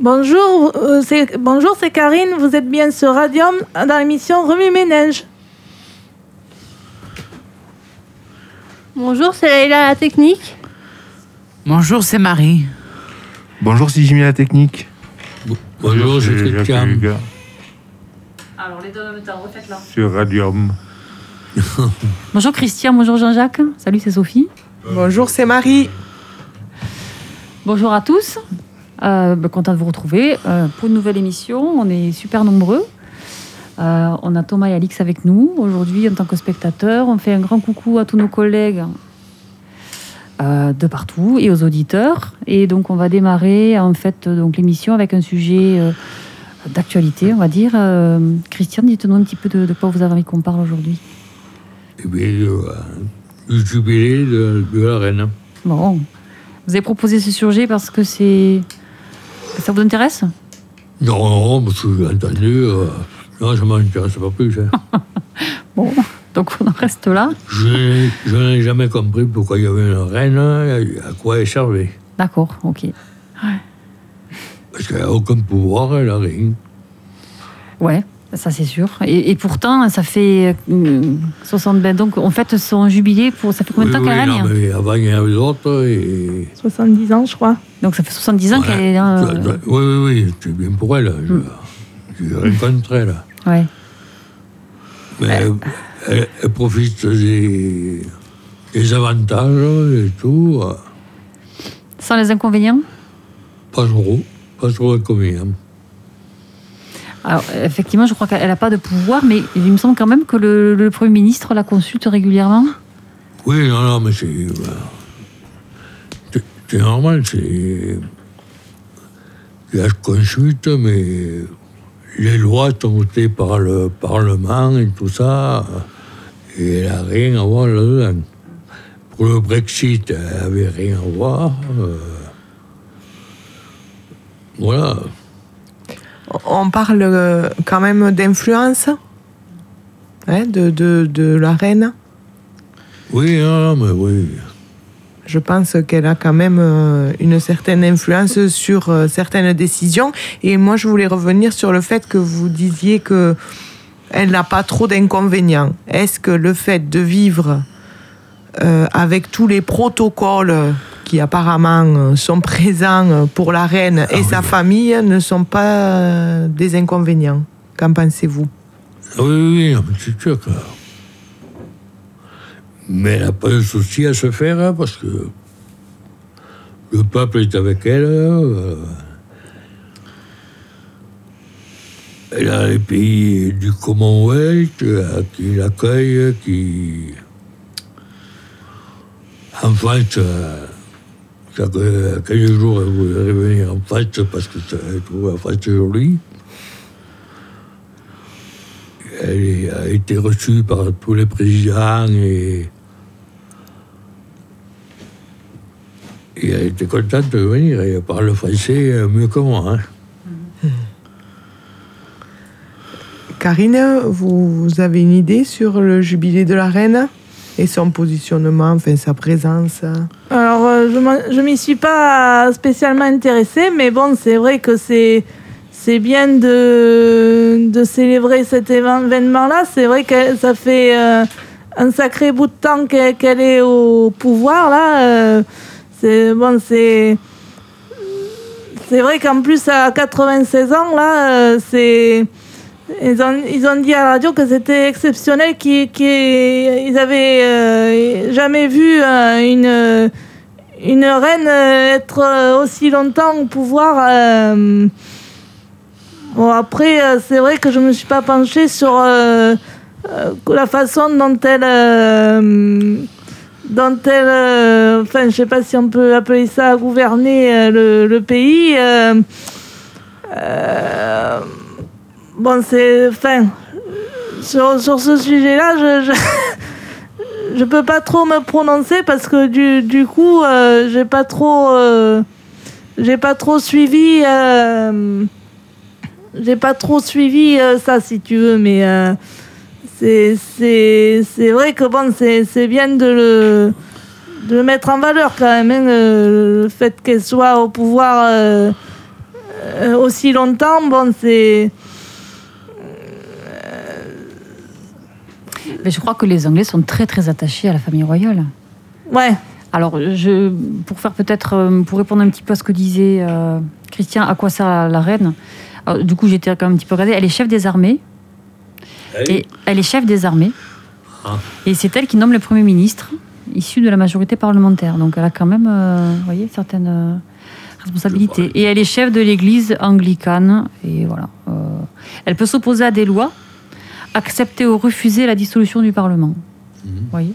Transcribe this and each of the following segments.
Bonjour, euh, c'est bonjour, c'est Karine. Vous êtes bien sur Radium dans l'émission Remue Ménage. Bonjour, c'est Leïla la technique. Bonjour, c'est Marie. Bonjour, c'est Jimmy la technique. Bonjour, c'est Christian. Alors, les deux en même temps, refaites-la. Sur Radium. Bonjour Christian, bonjour Jean-Jacques. Salut, c'est Sophie. Bonjour, c'est Marie. Bonjour à tous. Euh, ben, content de vous retrouver euh, pour une nouvelle émission. On est super nombreux. Euh, on a Thomas et Alix avec nous aujourd'hui en tant que spectateurs. On fait un grand coucou à tous nos collègues de partout et aux auditeurs. Et donc on va démarrer en fait donc l'émission avec un sujet d'actualité, on va dire. Euh, Christian, dites-nous un petit peu de, de quoi vous avez envie qu'on parle aujourd'hui. Eh bien, du jubilé de, de la reine. Bon, vous avez proposé ce sujet parce que c'est ça vous intéresse? Non, non, parce que j'ai entendu. euh, non, ça m'intéresse pas plus. hein. Bon, donc on en reste là. Je n'ai- je n'ai jamais compris pourquoi il y avait une reine, à quoi elle servait. D'accord, ok. Parce qu'elle n'a aucun pouvoir, elle n'a rien. Ouais, ça c'est sûr. Et, et pourtant, ça fait euh, 60 ben, donc on fête son jubilé pour ça fait combien de temps Oui, qu'elle oui, règne non, mais avant, il y en avait d'autres. Et... 70 ans, je crois. Donc ça fait 70 ans Ouais, qu'elle est là. euh, Oui, oui, oui, c'est bien pour elle. Je, je rien contre elle. ouais. Mais elle, elle- elle profite des, des avantages et tout. euh, Sans les inconvénients? Pas trop, pas trop inconvénient. Alors effectivement, je crois qu'elle n'a pas de pouvoir, mais il me semble quand même que le, Premier ministre la consulte régulièrement. Oui, non, non, mais c'est. euh, c'est- C'est normal, c'est. Il y a consulte, mais les lois sont votées par le Parlement et tout ça, et elle n'a rien à voir là-dedans. Pour le Brexit, elle n'avait rien à voir. euh, Voilà. On parle euh, quand même d'influence hein, de, de, de la reine. Oui, non, mais oui. Je pense qu'elle a quand même euh, une certaine influence sur euh, certaines décisions. Et moi, je voulais revenir sur le fait que vous disiez que elle n'a pas trop d'inconvénients. Est-ce que le fait de vivre euh, avec tous les protocoles qui apparemment euh, sont présents pour la reine et oui. sa famille ne sont pas euh, des inconvénients Qu'en pensez-vous? Oui, oui, oui, c'est sûr que. Mais elle n'a pas de souci à se faire hein, parce que le peuple est avec elle. euh, Elle a les pays du Commonwealth euh, qui l'accueillent, qui. En euh, chaque 15 jours, elle voudrait venir en France parce que ça- elle trouve la France jolie. Elle a été reçue par tous les présidents et, et elle était contente de venir. Elle parle français euh, mieux que moi. hein. Karine, vous avez une idée sur le jubilé de la reine? Et son positionnement, enfin sa présence Alors, euh, je je m'y suis pas spécialement intéressée, mais bon, c'est vrai que c'est c'est bien de, de célébrer cet événement-là. C'est vrai que ça fait euh, un sacré bout de temps qu'elle est au pouvoir, là. euh, c'est bon, c'est c'est vrai qu'en plus, à 96 ans, là, c'est. Ils ont, ils ont dit à la radio que c'était exceptionnel, qu'ils qu'ils avaient euh, jamais vu euh, une, une reine euh, être euh, aussi longtemps au pouvoir. Bon, après, c'est vrai que je ne me suis pas penchée sur la façon dont elle. dont elle. enfin, je sais pas si on peut appeler ça gouverner le, le pays. euh, bon, c'est. Sur, ce sujet-là, je. je... peux pas trop me prononcer parce que du, coup, euh, j'ai pas trop. euh, j'ai pas trop suivi. euh, j'ai pas trop suivi ça, si tu veux, mais. c'est vrai que bon, c'est bien de le, mettre en valeur quand même, hein, le, fait qu'elle soit au pouvoir aussi longtemps, bon, c'est. Mais je crois que les Anglais sont très très attachés à la famille royale. Ouais. Alors, je, pour faire peut-être, euh, pour répondre un petit peu à ce que disait euh, Christian, à quoi sert la, la reine Alors, Du coup, j'étais quand même un petit peu regardée. Elle est chef des armées. Et elle est chef des armées. Ah. Et c'est elle qui nomme le Premier ministre, issu de la majorité parlementaire. Donc elle a quand même, euh, vous voyez, certaines euh, responsabilités. Et elle est chef de l'église anglicane. Et voilà. Euh, elle peut s'opposer à des lois, accepter ou refuser la dissolution du Parlement. Mhm. Vous voyez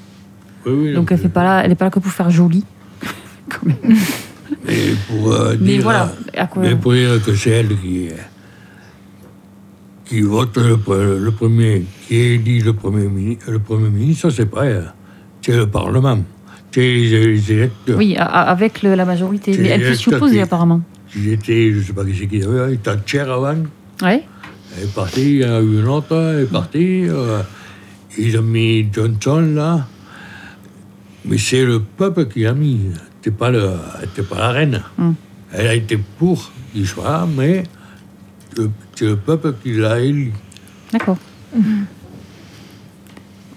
Oui, oui, Donc elle fait pas là, elle n'est pas là que pour faire. Quand même. Mais pour euh, Mais dire, voilà. À quoi... mais pour dire que c'est elle qui, qui vote le, pre- le premier, qui élit le premier, le premier ministre, c'est pas elle. C'est le Parlement. C'est les, les électeurs. Oui, avec le- la majorité. Mais elle peut s'y opposer apparemment. Qui était, je sais pas qui c'est qui Thatcher avant. Ouais. Elle est partie, il y en a eu une autre, elle est partie. euh, ils ont mis Johnson là. Mais c'est le peuple qui l'a mis. C'était pas, le, pas la reine. Hmm. Elle a été pour qu'il soit là, mais c'est le peuple qui l'a élu. D'accord.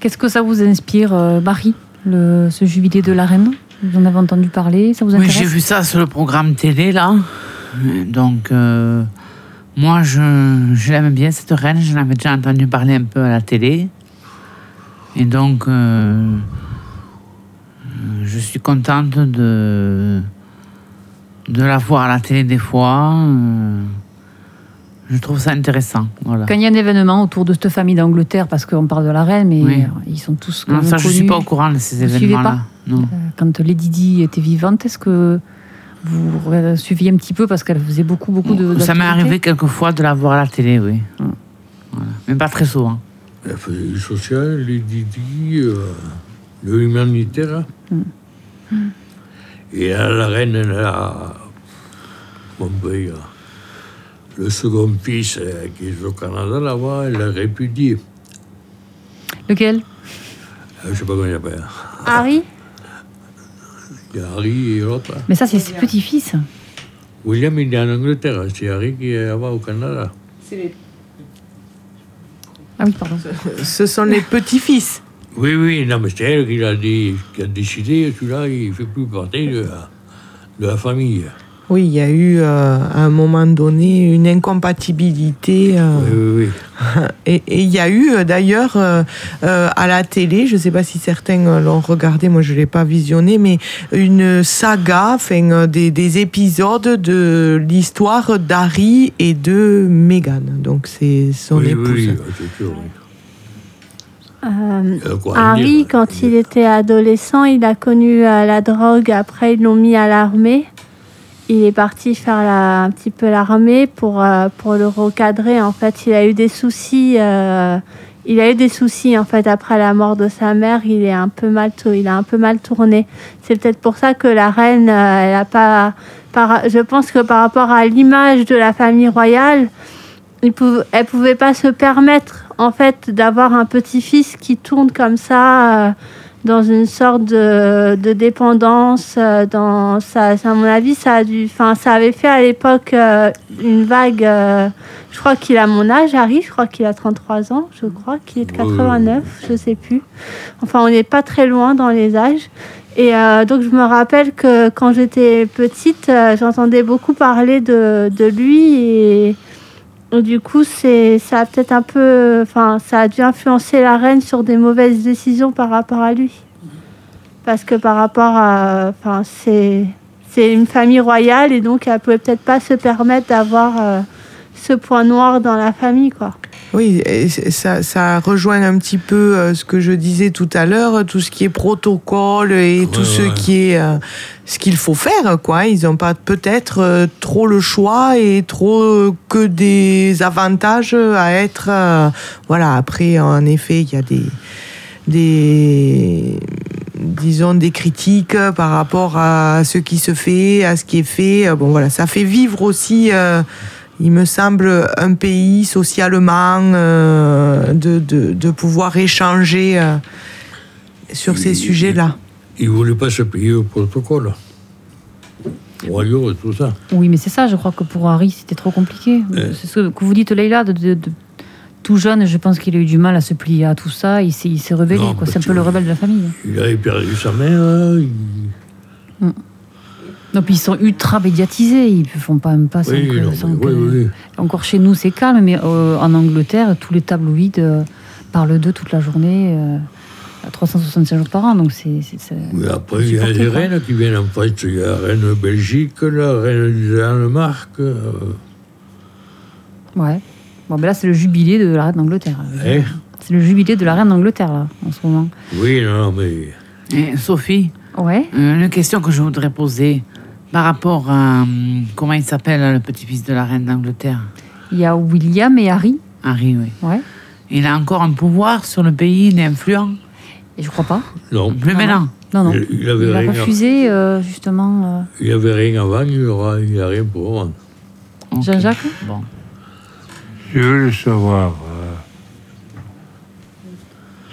Qu'est-ce que ça vous inspire, euh, Marie, le, ce jubilé de la reine? Vous en avez entendu parler Ça vous Oui, intéresse? j'ai vu ça sur le programme télé, là. Euh, Donc, euh, moi, je, je l'aime bien, cette reine. J'en avais déjà entendu parler un peu à la télé. Et donc, euh, je suis contente de, de la voir à la télé des fois. Euh, je trouve ça intéressant. Voilà. Quand il y a un événement autour de cette famille d'Angleterre, parce qu'on parle de la reine, mais Oui. ils sont tous quand Non, même ça, je ne suis pas au courant de ces événements-là. Euh, Quand Lady Di était vivante, est-ce que vous euh, suiviez un petit peu parce qu'elle faisait beaucoup, beaucoup de. Ça m'est arrivé quelquefois de la voir à la télé, oui. Hum. Voilà. Mais pas très souvent. Elle faisait du social, les Didi, euh, le humanitaire. Et là, la reine, elle a. Dire, Le second fils euh, qui est au Canada là-bas, elle l'a répudié. Lequel? Euh, Je sais pas comment il appelle. Harry? Harry et l'autre. Mais ça, c'est ses petits-fils. William, il est en Angleterre. C'est Harry qui est là-bas au Canada. Ah oui, pardon. Ce sont les petits-fils. Oui, oui, non, mais c'est elle qui a, dit, qui a décidé, celui-là, il ne fait plus partie de la, de la famille. Oui, il y a eu euh, à un moment donné une incompatibilité. euh, Oui, oui, oui. Et et il y a eu euh, d'ailleurs euh, à la télé, je ne sais pas si certains l'ont regardé, moi je ne l'ai pas visionné, mais une saga, enfin, des, des épisodes de l'histoire d'Harry et de Meghan. Donc c'est son oui, épouse. oui, c'est sûr, oui. Euh, Harry, quand il était adolescent, il a connu euh, la drogue. Après, ils l'ont mis à l'armée. Il est parti faire un petit peu l'armée pour, euh, pour le recadrer. En fait, il a eu des soucis. euh, il a eu des soucis en fait après la mort de sa mère. Il est un peu mal, il a un peu mal tourné. C'est peut-être pour ça que la reine, euh, elle a pas. Je pense que par rapport à l'image de la famille royale, il pouv- elle pouvait pas se permettre en fait d'avoir un petit-fils qui tourne comme ça dans une sorte de, de dépendance euh, dans ça, à mon avis ça a dû enfin ça avait fait à l'époque euh, une vague euh, je crois qu'il a mon âge Harry je crois qu'il a 33 ans je crois qu'il est de Oui, oui, 89 je sais plus. Enfin on n'est pas très loin dans les âges. Et euh, donc je me rappelle que quand j'étais petite j'entendais beaucoup parler de, de lui et du coup, c'est, ça a peut-être un peu, enfin, ça a dû influencer la reine sur des mauvaises décisions par rapport à lui. Parce que par rapport à, enfin, c'est, c'est une famille royale et donc elle pouvait peut-être pas se permettre d'avoir euh, ce point noir dans la famille, quoi. Oui, et ça, ça rejoint un petit peu euh, ce que je disais tout à l'heure, tout ce qui est protocole et tout ce qui est euh, ce qu'il faut faire, quoi. Ils n'ont pas peut-être euh, trop le choix et trop que des avantages à être. voilà. Après, en effet, il y a des des disons des critiques par rapport à ce qui se fait, à ce qui est fait. Bon voilà, ça fait vivre aussi euh, il me semble, un pays socialement, euh, de, de, de pouvoir échanger euh, sur ces sujets-là. Il ne voulait pas se payer au protocole. royaux et tout ça. Oui, mais c'est ça, je crois que pour Harry, c'était trop compliqué. Ouais. C'est ce que vous dites, Leïla, de, de- de- tout jeune, je pense qu'il a eu du mal à se plier à tout ça. Il s'est, il s'est rebellé, Non, quoi. C'est un peu le rebelle de la famille. Il avait perdu sa mère. il- Non, puis ils sont ultra médiatisés, ils ne font pas un pas sans Oui, que- non, sans mais que- oui, oui, oui. Encore chez nous, c'est calme, mais euh, en Angleterre, tous les tabloïds euh, parlent d'eux toute la journée, euh, à 365 jours par an. Donc c'est. Mais après, il y a quoi. reines qui viennent en France. Il y a la reine de Belgique, la reine du Danemark. euh, Ouais. Bon, ben là, c'est le jubilé de la reine d'Angleterre. hein. C'est le jubilé de la reine d'Angleterre, là, en ce moment. Oui, non, mais. Et Sophie, Ouais. euh, une question que je voudrais poser par rapport à. hum, comment il s'appelle, le petit-fils de la reine d'Angleterre? Il y a William et Harry. Harry, oui. Ouais. Il a encore un pouvoir sur le pays, il est influent. Et je crois pas. Non. Plus Non, maintenant. Non, non. Il, il avait Il a refusé, euh, justement. euh, il avait rien avant, il aura, il a rien pour moi. Jean-Jacques? Bon. Je voulais savoir. euh,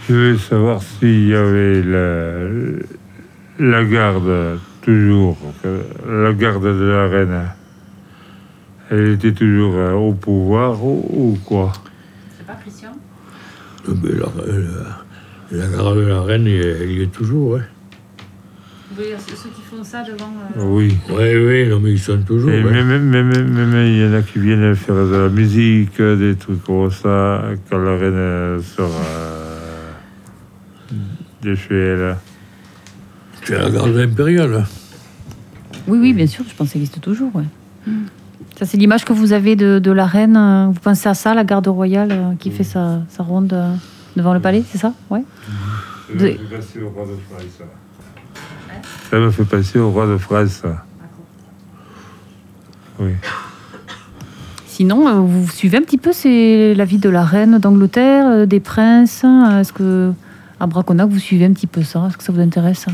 je voulais savoir s'il y avait la, la garde, toujours. euh, La garde de la reine. Elle était toujours euh, au pouvoir ou, ou quoi? C'est pas Christian? Euh, mais la, la, la garde de la reine, il, il y est toujours. hein. Ceux qui font ça devant. Oui. Oui, oui, non, mais ils sont toujours. Et hein. même, même, même, même, il y en a qui viennent faire de la musique, des trucs comme ça, quand la reine euh, sera euh, de chez elle. C'est la garde impériale. Oui, oui, bien sûr, je pense que ça existe toujours. Ouais. Ça, c'est l'image que vous avez de, de la reine. euh, Vous pensez à ça, la garde royale euh, qui fait sa, sa ronde euh, devant le palais, c'est ça? Ouais. Ça me fait penser au roi de France. ça. Ça me fait penser au roi de France. ça. Oui. Sinon, vous suivez un petit peu c'est la vie de la reine d'Angleterre, des princes. hein, Est-ce que à Braconac, vous suivez un petit peu ça? Est-ce que ça vous intéresse?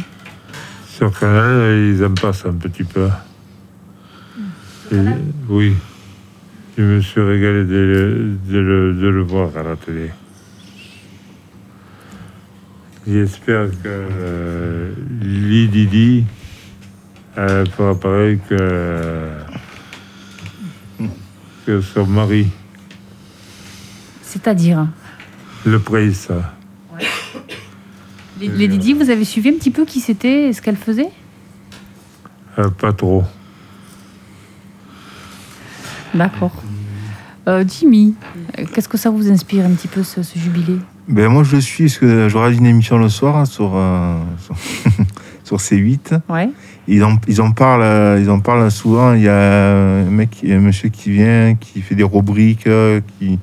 Sur Canal, ils en passent un petit peu. Et- oui. Je me suis régalé de, le- de le, de le voir à la télé. J'espère que euh, Lididi euh, fera pareil que, que son mari, C'est-à-dire? le prince. Les, les Didi, vous avez suivi un petit peu qui c'était et ce qu'elle faisait Euh, pas trop. D'accord. Euh, Jimmy, euh, qu'est-ce que ça vous inspire un petit peu ce, ce jubilé Ben moi je le suis parce que je regarde une émission le soir hein, sur, euh, sur, sur C8. Ouais. Ils en, ils en parlent, euh, ils en parlent souvent. Il y a un mec, un monsieur qui vient, qui fait des rubriques, euh, qui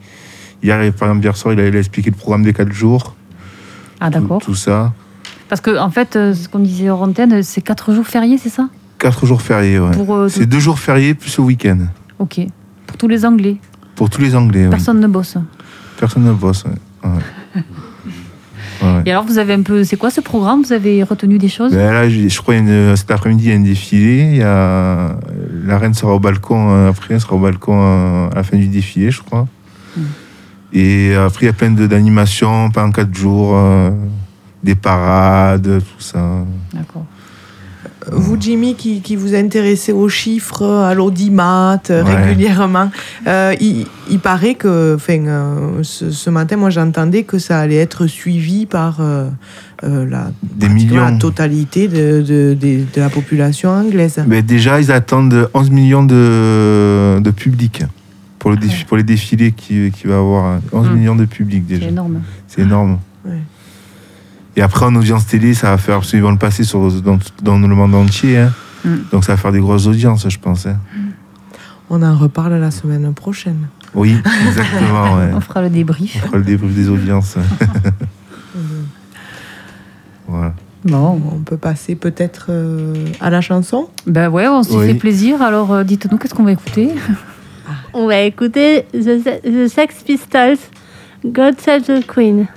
hier, par exemple hier soir, il a, il a expliqué le programme des 4 jours, Ah tout, d'accord. tout ça. Parce que en fait, euh, ce qu'on disait hors antenne, c'est quatre jours fériés, c'est ça? 4 jours fériés, ouais. Euh, C'est deux jours fériés plus le week-end. ok. Pour tous les Anglais, Pour tous les Anglais, ouais. personne ne bosse. Personne ne bosse. ouais. Et alors, vous avez un peu, c'est quoi ce programme? Vous avez retenu des choses? Ben là, je crois une, cet après-midi, il y a un défilé. Il y a, la reine sera au balcon, euh, après, elle sera au balcon à la fin du défilé, je crois. Mm. Et après, il y a plein d'animations pendant quatre jours, euh, des parades, tout ça. D'accord. Vous, Jimmy, qui, qui vous intéressez aux chiffres, à l'audimat euh, Ouais. régulièrement, euh, il, il paraît que, enfin, euh, ce, ce matin, moi j'entendais que ça allait être suivi par euh, la, Des totalité de, de, de- de la population anglaise. Mais déjà, ils attendent 11 millions de, de public pour, le défi- pour les défilés qui, qui va avoir. hein. 11 Mm. millions de public C'est déjà. énorme. C'est énorme. Ouais. Et après, en audience télé, ça va faire, parce qu'ils vont le passer sur, dans, dans le monde entier. hein. Mm. Donc ça va faire des grosses audiences, je pense. hein. On en reparle la semaine prochaine. Oui, exactement. ouais. On fera le débrief. On fera le débrief des audiences. voilà. Bon. On peut passer peut-être euh, à la chanson? Ben ouais, on s'y Oui. fait plaisir. Alors, euh, dites-nous, qu'est-ce qu'on va écouter? On va écouter The, The Sex Pistols, God Save the Queen.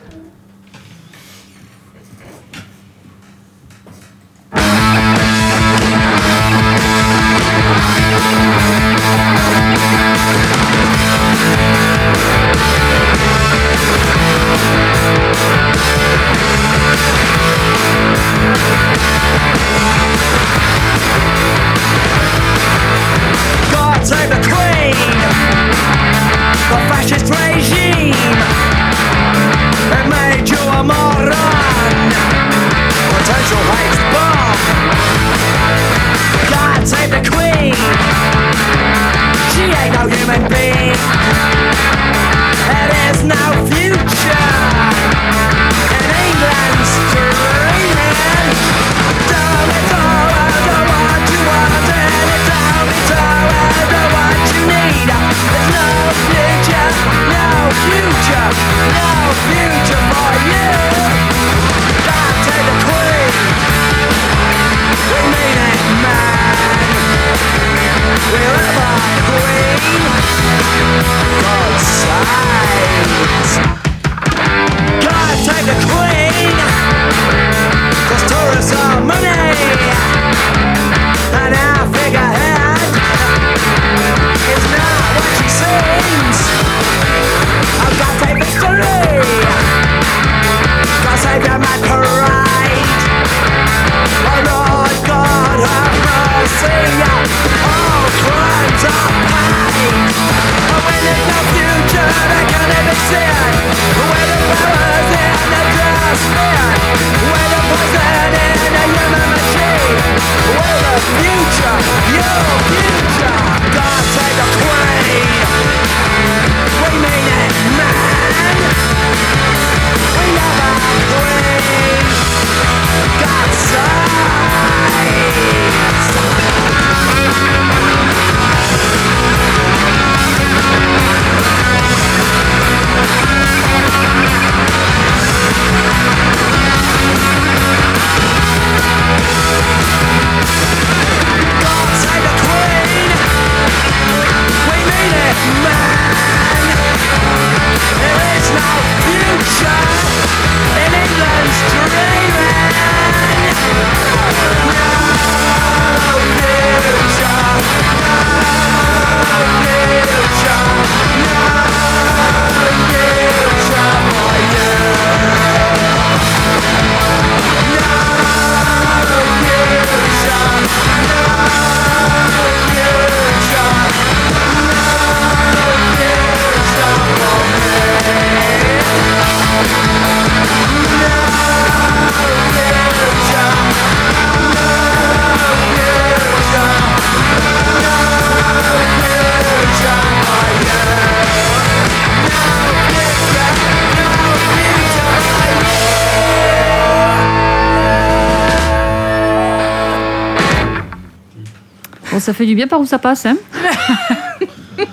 Bon, ça fait du bien par où ça passe, hein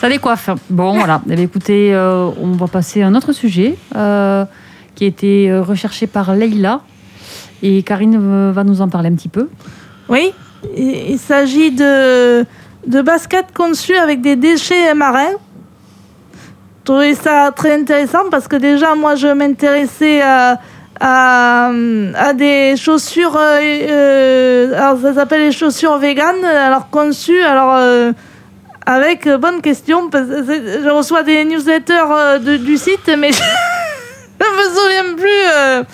Ça décoiffe. Bon, voilà. Eh bien, écoutez, euh, on va passer à un autre sujet euh, qui a été euh, recherché par Leïla. Et Karine va nous en parler un petit peu. Oui, il, il s'agit de, de baskets conçues avec des déchets marins. Je trouvais ça très intéressant parce que déjà, moi, je m'intéressais à, à, des chaussures. euh, euh, alors, ça s'appelle les chaussures véganes, alors conçues. Alors. euh, avec bonne question, je reçois des newsletters de- du site, mais je me souviens plus.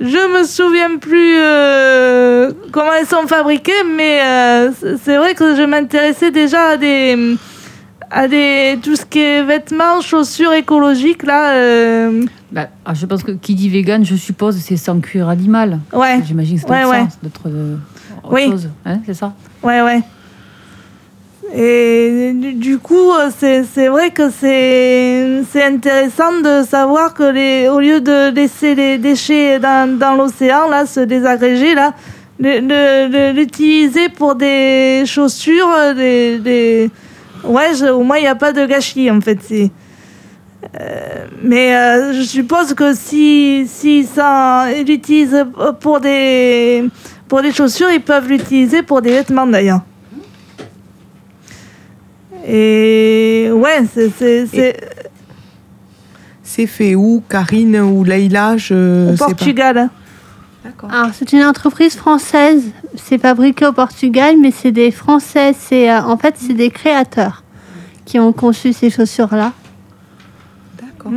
je me souviens plus comment elles sont fabriquées, mais c'est- vrai que je m'intéressais déjà à des à des tout ce qui est vêtements, chaussures écologiques là. Bah, ah, je pense que qui dit vegan, je suppose, c'est sans cuir animal. ouais, J'imagine que c'est Ouais, ouais. d'autres, euh, Oui. Hein, c'est ça? Ouais, ouais. Et du, du coup, euh, c'est vrai que c'est intéressant de savoir que les au lieu de laisser les déchets dans, dans l'océan là se désagréger là, l'utiliser pour des chaussures, euh, des, des... ouais, je- au moins il n'y a pas de gâchis en fait. Mais euh, je suppose que si si ça ils l'utilisent pour des pour des chaussures, ils peuvent l'utiliser pour des vêtements d'ailleurs. Et ouais, c'est c'est fait où, Karine ou Leïla je au sais. Portugal. D'accord. Alors, c'est une entreprise française. C'est fabriqué au Portugal, mais c'est des Français. C'est euh, en fait, c'est des créateurs qui ont conçu ces chaussures-là. D'accord.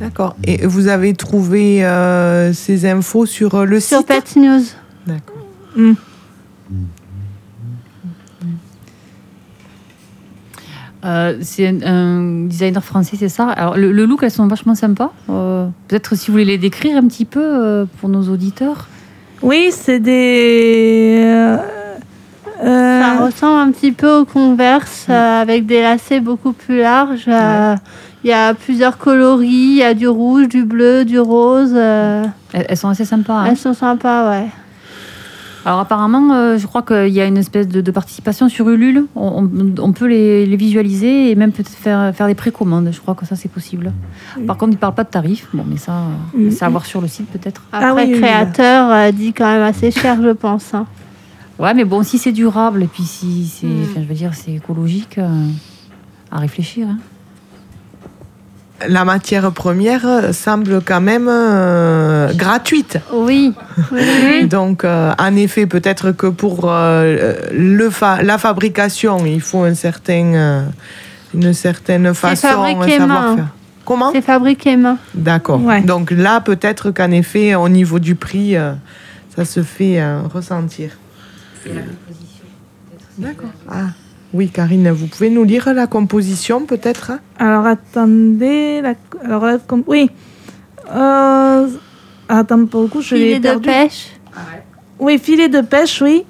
D'accord. Et vous avez trouvé euh, ces infos sur euh, le Sur site? Pet News. D'accord. Euh, c'est un, un designer français, c'est ça? Alors, le, le look, elles sont vachement sympas. Euh, Peut-être si vous voulez les décrire un petit peu euh, pour nos auditeurs? Oui, c'est des. Euh, Ça ressemble un petit peu aux Converse euh, avec des lacets beaucoup plus larges. euh, Il y a plusieurs coloris, il y a du rouge, du bleu, du rose. euh, Elles, elles sont assez sympas. hein. Elles sont sympas, ouais. Alors apparemment, euh, je crois qu'il y a une espèce de, de participation sur Ulule. On, on- on peut les, les visualiser et même peut-être faire, faire des précommandes. Je crois que ça, c'est possible. Par contre, ils ne parlent pas de tarifs. Bon, mais ça, euh, Mm. c'est à voir sur le site peut-être. Après, Ah oui, créateur euh, dit quand même assez cher, je pense. hein. Ouais, mais bon, si c'est durable et puis si c'est, Mm. enfin, je veux dire, c'est écologique, euh, à réfléchir. hein. La matière première euh, semble quand même euh, gratuite. Oui, oui, oui. Donc, euh, en effet, peut-être que pour euh, le fa- la fabrication, il faut un certain, euh, une certaine façon, un fabriqué main. savoir-faire. Comment? C'est fabriqué main. D'accord. Ouais. Donc là, peut-être qu'en effet, au niveau du prix, euh, ça se fait D'accord. Ah. Oui, Karine, vous pouvez nous lire la composition, peut-être hein? Alors attendez, la- alors oui. Euh, Attends, pour le coup, je l'ai Filet de perdu. pêche. Oui, filet de pêche, oui.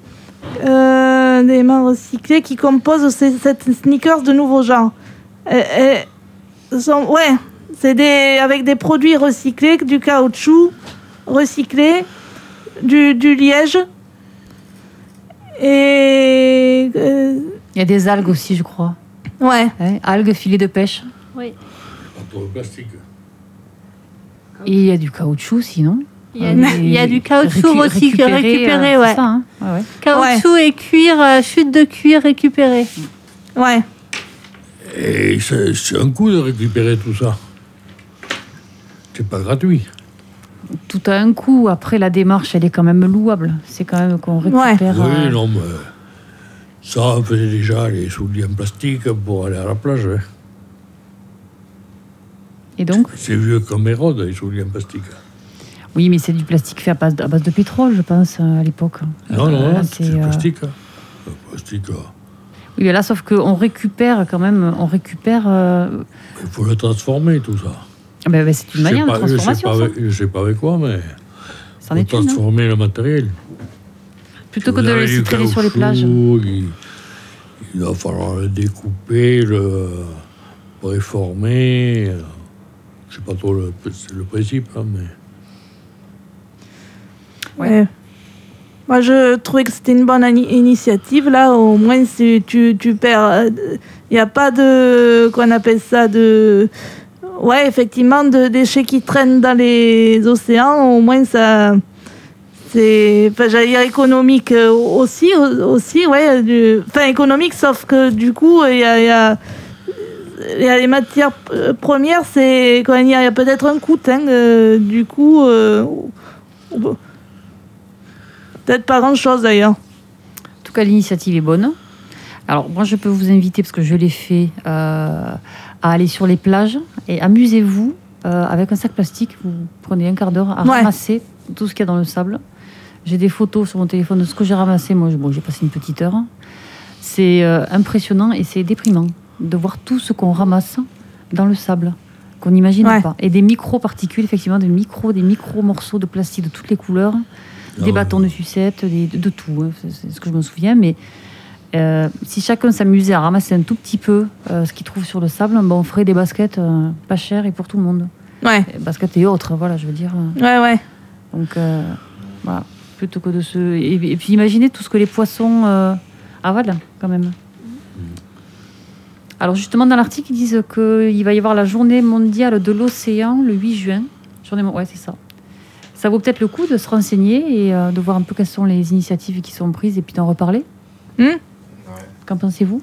Euh, des mains recyclées qui composent ces- cette sneakers de nouveau genre. Euh, euh, sont- ouais, c'est des avec des produits recyclés, du caoutchouc recyclé, du, du liège et euh, Il y a des algues aussi, je crois. ouais. Algues, filets de pêche. Oui. Plastique. Et il y a du caoutchouc sinon. Il y a, du- mais il y a du caoutchouc récu- recyclé, récupéré, euh, ouais. c'est ça, hein? Ouais, ouais. Caoutchouc et cuir, euh, chute de cuir récupéré. Ouais. Et c'est c'est un coup de récupérer tout ça. C'est pas gratuit. Tout a un coût. Après, la démarche, elle est quand même louable. C'est quand même qu'on récupère. Oui, euh, non, mais ça, on faisait déjà les souliers en plastique pour aller à la plage. hein. Et donc C'est vieux comme Hérode, les souliers en plastique. Oui, mais c'est du plastique fait à base, à base de pétrole, je pense, euh, à l'époque. Non, non, Euh, non, c'est euh, plastique. hein. Le plastique, Oui, mais là, sauf qu'on récupère quand même, on récupère. euh, il faut le transformer, tout ça. Ah ben, ben, c'est une manière de transformation, avec- Je sais pas avec quoi, mais C'en il est faut une. hein. transformer le matériel. Plutôt que de le traîner sur les plages. Il, il va falloir le découper, le préformer. euh, Je sais pas trop le, le principe, hein, mais. Ouais. Moi, je trouvais que c'était une bonne initiative. Là, au moins, si tu, tu perds. Il n'y a pas de. Qu'on appelle ça de. Ouais, effectivement, de déchets qui traînent dans les océans. Au moins, ça. C'est. Enfin, j'allais dire économique euh, aussi. au- aussi ouais. Enfin, économique, sauf que du coup, il y a. il y a il y a les matières euh, premières, c'est quand il y a, peut-être un coût. hein, euh, du coup, euh, Peut-être pas grand-chose d'ailleurs. En tout cas, l'initiative est bonne. Alors, moi, je peux vous inviter, parce que je l'ai fait, euh, à aller sur les plages et amusez-vous euh, avec un sac plastique. Vous prenez un quart d'heure à Ouais. ramasser tout ce qu'il y a dans le sable. J'ai des photos sur mon téléphone de ce que j'ai ramassé. Moi, bon, j'ai passé une petite heure. C'est euh, impressionnant et c'est déprimant de voir tout ce qu'on ramasse dans le sable qu'on n'imagine Ouais. pas. Et des micro-particules, effectivement, des micro, des micro-morceaux de plastique de toutes les couleurs, des ouais. bâtons de sucette, des- de, de tout. hein. C'est- C'est ce que je me souviens. Mais euh, si chacun s'amusait à ramasser un tout petit peu euh, ce qu'il trouve sur le sable, ben, on ferait des baskets euh, pas chères et pour tout le monde. Ouais, Et baskets et autres, voilà, je veux dire. ouais, ouais. Donc, voilà, plutôt que de se. Et, et puis imaginez tout ce que les poissons avalent, quand même. Alors, justement, dans l'article, ils disent qu'il va y avoir la journée mondiale de l'océan le 8 juin. Journée... Ouais, c'est ça. Ça vaut peut-être le coup de se renseigner et de voir un peu quelles sont les initiatives qui sont prises et puis d'en reparler. Hmm Qu'en pensez-vous?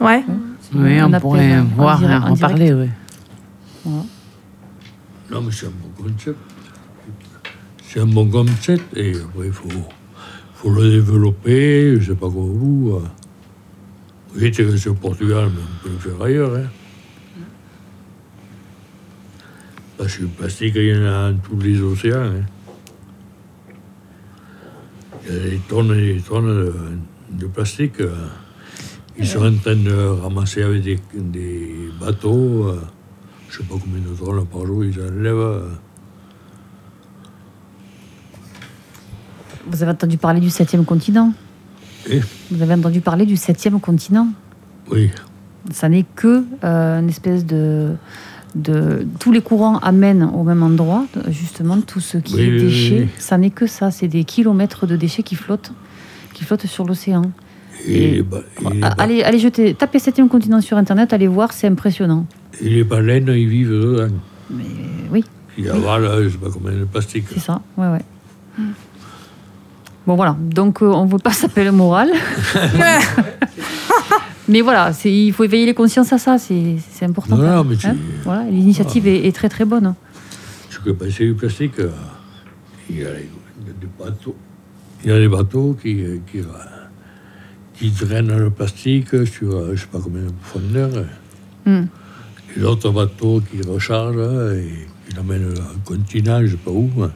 Ouais. C'est Oui, on pourrait en voir et en en reparler, oui. Voilà. Non, mais c'est un bon concept. C'est un bon concept et après, il faut, faut le développer. Je sais pas comment vous. euh. Oui, c'est que c'est au Portugal, mais on peut le faire ailleurs. Hein. Parce que le plastique, il y en a dans tous les océans. hein. Il y a des tonnes et des tonnes de, de plastique. Ils sont en train de ramasser avec des, des bateaux. euh. Je sais pas combien de tonnes par jour ils enlèvent. euh. Vous avez entendu parler du septième continent Et Vous avez entendu parler du septième continent Oui. Ça n'est que euh, une espèce de, de... Tous les courants amènent au même endroit, justement, tout ce qui Oui, est oui, oui. Ça n'est que ça, c'est des kilomètres de déchets qui flottent, qui flottent sur l'océan. Et, Et- les ba- et les ba- Ah, Allez, allez jeter, tapez septième continent sur Internet, allez voir, c'est impressionnant. et les baleines, ils vivent dedans. Mais oui, Ils avalent, je sais pas combien de plastique. c'est ça, ouais, ouais. Bon voilà, donc euh, on ne veut pas s'appeler le moral. Mais voilà, il faut éveiller les consciences à ça, c'est important. Non, mais tu- hein. voilà, L'initiative est, est très très bonne. Je peux passer du plastique. euh, Il y a, des bateaux. Il y a des bateaux qui, euh, qui, qui drainent le plastique sur euh, je ne sais pas combien de profondeur. Hmm. Et l'autre bateau qui recharge euh, et qui l'amène à un continent, je ne sais pas où. hein.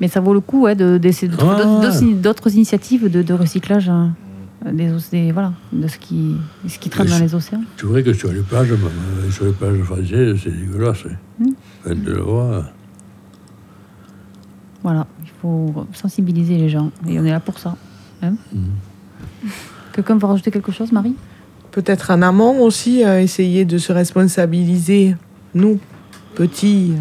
Mais ça vaut le coup ouais, de- d'essayer de, trouver Ah, d'autres- initiatives de, de recyclage hein, des, des- voilà, de ce qui, ce qui traîne Mais dans les océans. C'est vrai que sur les plages, même, euh, sur les plages françaises, c'est dégueulasse. hein. Enfin, de le voir. Voilà, sensibiliser les gens. Et on est là pour ça. hein. Hmm. Quelqu'un veut rajouter quelque chose, Marie? Peut-être en amont aussi, euh, essayer de se responsabiliser, nous, petits,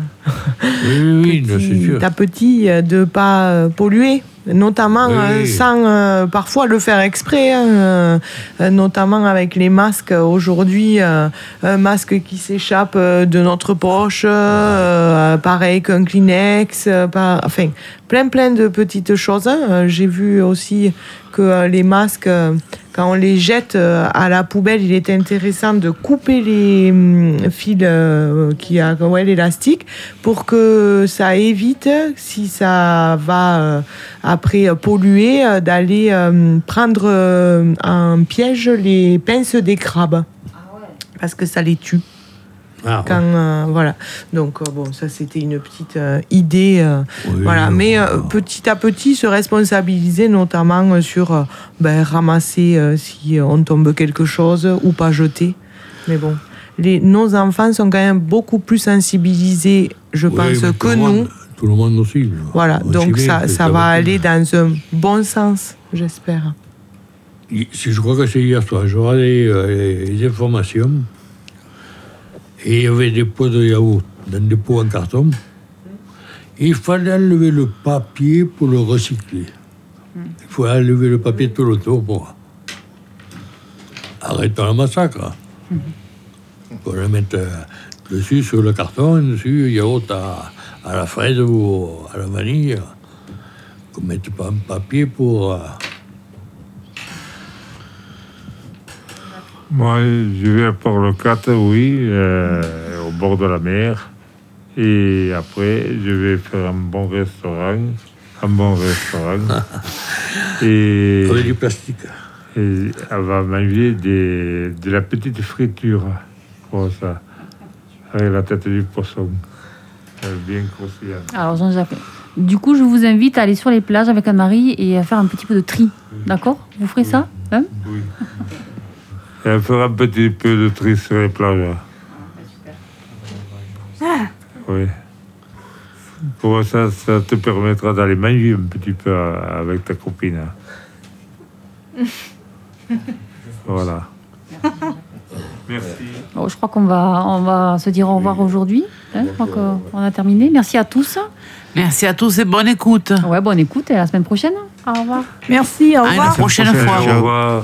Oui, petit à petit, euh, de pas euh, polluer. Notamment Oui, oui. sans euh, parfois le faire exprès, hein, euh, euh, notamment avec les masques. Aujourd'hui, un masque qui s'échappe de notre poche, pareil qu'un Kleenex, enfin plein plein de petites choses. hein. J'ai vu aussi que les masques, quand on les jette euh, à la poubelle, il est intéressant de couper les hum, fils euh, qui a ouais, l'élastique pour que ça évite, si ça va euh, après polluer, d'aller euh, prendre en piège les pinces des crabes. Parce que ça les tue. Ah, Quand, euh, voilà. Donc, euh, bon, ça, c'était une petite euh, idée. oui, voilà. Mais petit à petit, se responsabiliser, notamment sur ben, ramasser si on tombe quelque chose ou pas jeter. Mais bon, les, nos enfants sont quand même beaucoup plus sensibilisés, je Oui, pense, que le nous. monde- tout le monde aussi. Voilà, donc ça, ça va aller dans un bon sens, j'espère. Je crois que c'est hier soir. Je regardais les, les informations. Et il y avait des pots de yaourt dans des pots en carton. Il fallait enlever le papier pour le recycler. Il faut enlever le papier tout le tour pour. Arrêtons le massacre. Pour le mettre euh, dessus sur le carton, dessus, yaourt à, à la fraise ou à la vanille. Qu'on ne mette pas un papier pour. Moi, je vais à Port-le-Cat, oui, euh, au bord de la mer. Et après, je vais faire un bon restaurant. Un bon restaurant. et, avec du plastique. et elle va manger des, de la petite friture. Pour ça. Avec la tête du poisson. Bien croustillante. Alors Jean-Jacques, du coup, je vous invite à aller sur les plages avec Anne-Marie et à faire un petit peu de tri. D'accord? Vous ferez ça? Hein? Oui. Et elle fera un petit peu de tri sur les plages. Oui. Pour ça, ça te permettra d'aller manger un petit peu euh, avec ta copine. Voilà. Merci. Bon, Je crois qu'on va, on va se dire au revoir aujourd'hui. hein, je crois qu'on a terminé. Merci à tous. Merci à tous et bonne écoute. Ouais, bonne écoute et à la semaine prochaine. Au revoir. Merci, au À une revoir. prochaine fois. Au revoir.